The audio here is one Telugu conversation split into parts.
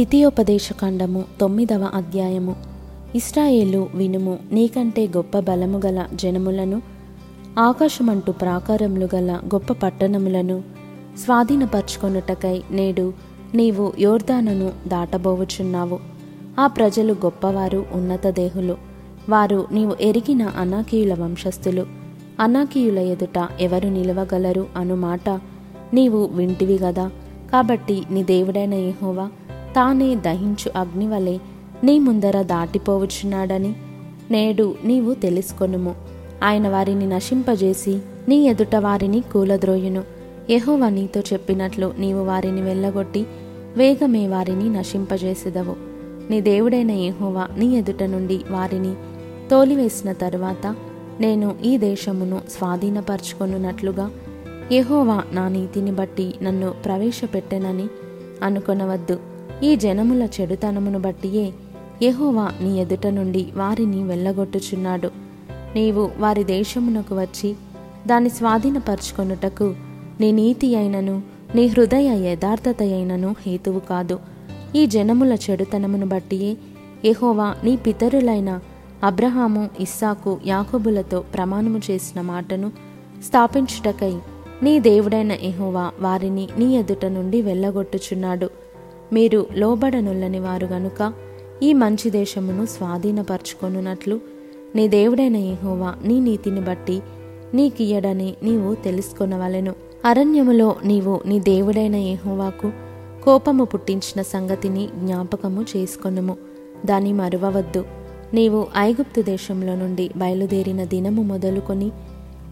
ద్వితీయోపదేశకాండము తొమ్మిదవ అధ్యాయము. ఇస్రాయేలు వినుము నీకంటే గొప్ప బలము గల జనములను ఆకాశమంటూ ప్రాకారములు గల గొప్ప పట్టణములను స్వాధీనపరచుకొనుటకై నేడు నీవు యోర్దానను దాటబోవుచున్నావు ఆ ప్రజలు గొప్పవారు ఉన్నత దేహులు. వారు నీవు ఎరిగిన అనాకీయుల వంశస్థులు. అనాకీయుల ఎదుట ఎవరు నిలవగలరు అను మాట నీవు వింటివి గదా. కాబట్టి నీ దేవుడైన ఏహోవా తానే దహించు అగ్ని వలె నీ ముందర దాటిపోవచ్చున్నాడని. నేడు నీవు తెలుసుకొనుము. ఆయన వారిని నశింపజేసి నీ ఎదుట వారిని కూలద్రోయును. యహోవ నీతో చెప్పినట్లు నీవు వారిని వెళ్ళగొట్టి వేగమే వారిని నశింపజేసేదవు. నీ దేవుడైన యహోవా నీ ఎదుట నుండి వారిని తోలివేసిన తరువాత నేను ఈ దేశమును స్వాధీనపరచుకొనున్నట్లుగా యహోవా నా నీతిని బట్టి నన్ను ప్రవేశపెట్టెనని అనుకొనవద్దు. ఈ జనముల చెడుతనమును బట్టియే యహోవా నీ ఎదుట నుండి వారిని వెళ్ళగొట్టుచున్నాడు. నీవు వారి దేశమునకు వచ్చి దాన్ని స్వాధీనపరుచుకొనుటకు నీ నీతి అయినను నీ హృదయ యథార్థత అయినను హేతువు కాదు. ఈ జనముల చెడుతనమును బట్టియే యహోవా నీ పితరులైన అబ్రహాము ఇస్సాకు యాకోబులతో ప్రమాణము చేసిన మాటను స్థాపించుటకై నీ దేవుడైన ఎహోవా వారిని నీ ఎదుట నుండి వెళ్ళగొట్టుచున్నాడు. మీరు లోబడనుల్లని వారు గనుక ఈ మంచి దేశమును స్వాధీనపరచుకొనున్నట్లు నీ దేవుడైన యహోవా నీ నీతిని బట్టి నీకియ్యడని నీవు తెలుసుకొనవలెను. అరణ్యములో నీవు నీ దేవుడైన యహోవాకు కోపము పుట్టించిన సంగతిని జ్ఞాపకము చేసుకొనుము. దాని మరువవద్దు. నీవు ఐగుప్తు దేశంలో నుండి బయలుదేరిన దినము మొదలుకొని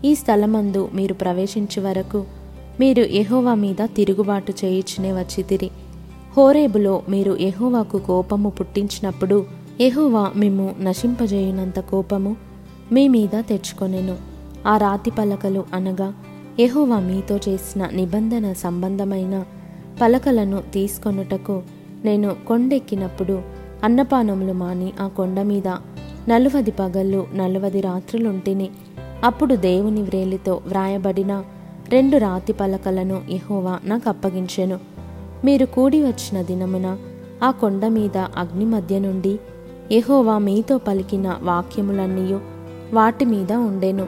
ఈ స్థలమందు మీరు ప్రవేశించే వరకు మీరు ఎహోవా మీద తిరుగుబాటు చేయించినే వచ్చితిరి. హోరేబులో మీరు ఎహోవాకు కోపము పుట్టించినప్పుడు ఎహోవా మేము నశింపజేయునంత కోపము మీ మీద తెచ్చుకొనెను. ఆ రాతి పలకలు అనగా ఎహోవా మీతో చేసిన నిబంధన సంబంధమైన పలకలను తీసుకొనుటకు నేను కొండెక్కినప్పుడు అన్నపానములు మాని ఆ కొండ మీద నలువది పగళ్ళు నలువది రాత్రులుంటిని. అప్పుడు దేవుని వ్రేలితో వ్రాయబడిన రెండు రాతి పలకలను ఎహోవా నాకు అప్పగించెను. మీరు కూడి వచ్చిన దినమున ఆ కొండ మీద అగ్ని మధ్య నుండి ఎహోవా మీతో పలికిన వాక్యములన్నీయు వాటి మీద ఉండెను.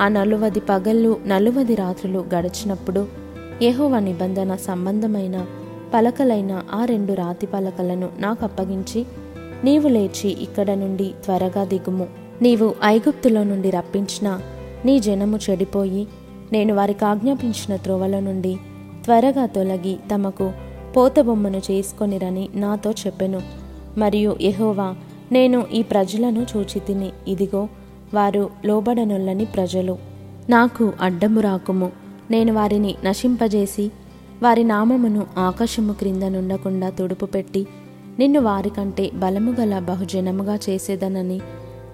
ఆ నలువది పగళ్ళు నలువది రాత్రులు గడిచినప్పుడు ఎహోవ నిబంధన సంబంధమైన పలకలైన ఆ రెండు రాతి పలకలను నాకు అప్పగించి నీవు లేచి ఇక్కడ నుండి త్వరగా దిగుము. నీవు ఐగుప్తులో నుండి రప్పించిన నీ జనము చెడిపోయి నేను వారికి ఆజ్ఞాపించిన త్రోవల నుండి త్వరగా తొలగి తమకు పోతబొమ్మను చేసుకొనిరని నాతో చెప్పెను. మరియు యహోవా నేను ఈ ప్రజలను చూచితిని. ఇదిగో వారు లోబడనుల్లని ప్రజలు. నాకు అడ్డము రాకుము. నేను వారిని నశింపజేసి వారి నామమును ఆకాశము క్రింద నుండకుండా తుడుపు పెట్టి నిన్ను వారికంటే బలము గల బహుజనముగా చేసేదనని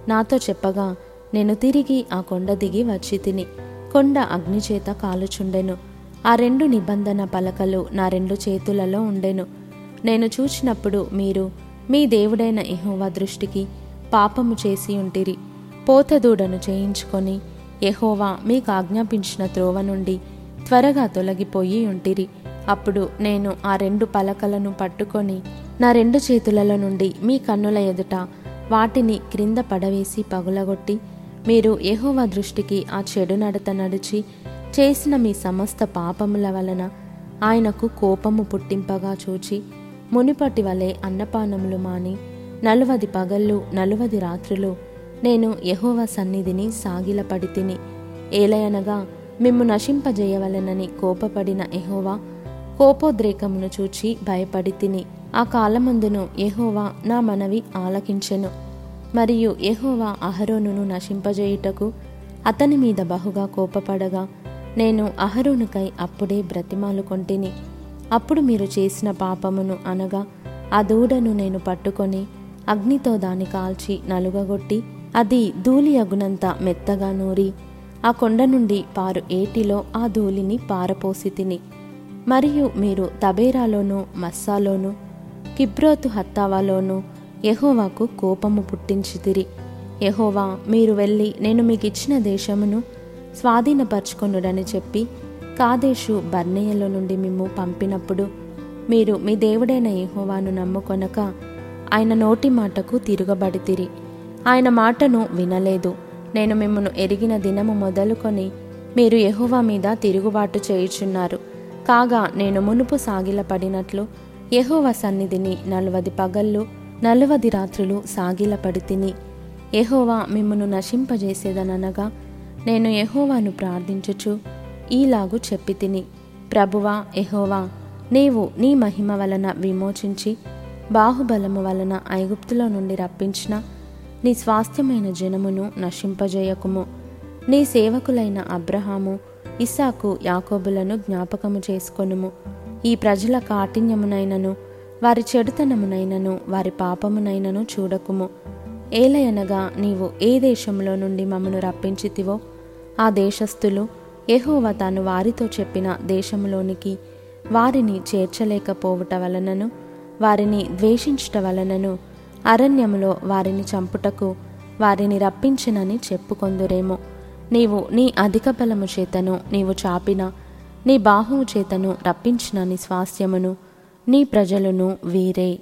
నాతో చెప్పగా నేను తిరిగి ఆ కొండ దిగి వచ్చి తిని కొండ అగ్నిచేత కాలుచుండెను. ఆ రెండు నిబంధన పలకలు నా రెండు చేతులలో ఉండెను. నేను చూచినప్పుడు మీరు మీ దేవుడైన యెహోవా దృష్టికి పాపము చేసి ఉంటిరి. పోతదూడను చేయించుకొని ఎహోవా మీకు ఆజ్ఞాపించిన త్రోవ నుండి త్వరగా తొలగిపోయి ఉంటిరి. అప్పుడు నేను ఆ రెండు పలకలను పట్టుకొని నా రెండు చేతులలో నుండి మీ కన్నుల ఎదుట వాటిని క్రింద పడవేసి పగులగొట్టి మీరు యెహోవా దృష్టికి ఆ చెడు నడత నడిచి చేసిన మీ సమస్త పాపముల వలన ఆయనకు కోపము పుట్టింపగా చూచి మునిపటి వలె అన్నపానములు మాని నలువది పగళ్ళు నలువది రాత్రులు నేను యహోవ సన్నిధిని సాగిలపడి తిని ఏలయనగా మిమ్ము నశింపజేయవలెనని కోపపడిన ఎహోవా కోపోద్రేకమును చూచి భయపడి తిని ఆ కాలమందును ఎహోవా నా మనవి ఆలకించెను. మరియు ఎహోవా అహరోనును నశింపజేయుటకు అతని మీద బహుగా కోపపడగా నేను అహరోనుకై అప్పుడే బ్రతిమాలు కొంటిని. అప్పుడు మీరు చేసిన పాపమును అనగా ఆ దూడను నేను పట్టుకొని అగ్నితో దాన్ని కాల్చి నలుగగొట్టి అది ధూళి అగునంత మెత్తగా నూరి ఆ కొండ నుండి పారు ఏటిలో ఆ ధూళిని పారపోసి తిని. మరియు మీరు తబేరాలోను మస్సాలోను కిబ్రోతు హత్తావాలోను యహోవాకు కోపము పుట్టించితిరి యహోవా మీరు వెళ్ళి నేను మీకు ఇచ్చిన దేశమును స్వాధీనపరచుకొనుడని చెప్పి కాదేశు బర్నేయలో నుండి మిమ్ము పంపినప్పుడు మీరు మీ దేవుడైన యెహోవాను నమ్ముకొనక ఆయన నోటి మాటకు తిరుగబడితిరి. ఆయన మాటను వినలేదు. నేను మిమ్మను ఎరిగిన దినము మొదలుకొని మీరు యెహోవా మీద తిరుగుబాటు చేయుచున్నారు. కాగా నేను మునుపు సాగిలపడినట్లు యెహోవా సన్నిధిని నలువది పగళ్ళు నలువది రాత్రులు సాగిలపడి తిని యహోవా మిమ్మను నశింపజేసేదనగా నేను ఎహోవాను ప్రార్థించుచు ఈలాగు చెప్పి తిని. ప్రభువా ఎహోవా నీవు నీ మహిమ వలన విమోచించి బాహుబలము వలన ఐగుప్తులో నుండి రప్పించిన నీ స్వాస్థ్యమైన జనమును నశింపజేయకుము. నీ సేవకులైన అబ్రహాము ఇసాకు యాకోబులను జ్ఞాపకము చేసుకొనుము. ఈ ప్రజల కాఠిన్యమునైనను వారి చెడుతనమునైనను వారి పాపమునైనను చూడకుము. ఏలయనగా నీవు ఏ దేశంలో నుండి మమ్మను రప్పించితివో ఆ దేశస్థులు ఎహోవ తాను వారితో చెప్పిన దేశంలోనికి వారిని చేర్చలేకపోవుట వలనను వారిని ద్వేషించుట వలనను అరణ్యములో వారిని చంపుటకు వారిని రప్పించినని చెప్పుకొందురేమో. నీవు నీ అధిక బలము చేతను నీవు చాపిన నీ బాహువు చేతను రప్పించినని స్వాస్యమును స్వాస్థ్యమును నీ ప్రజలను వీరే.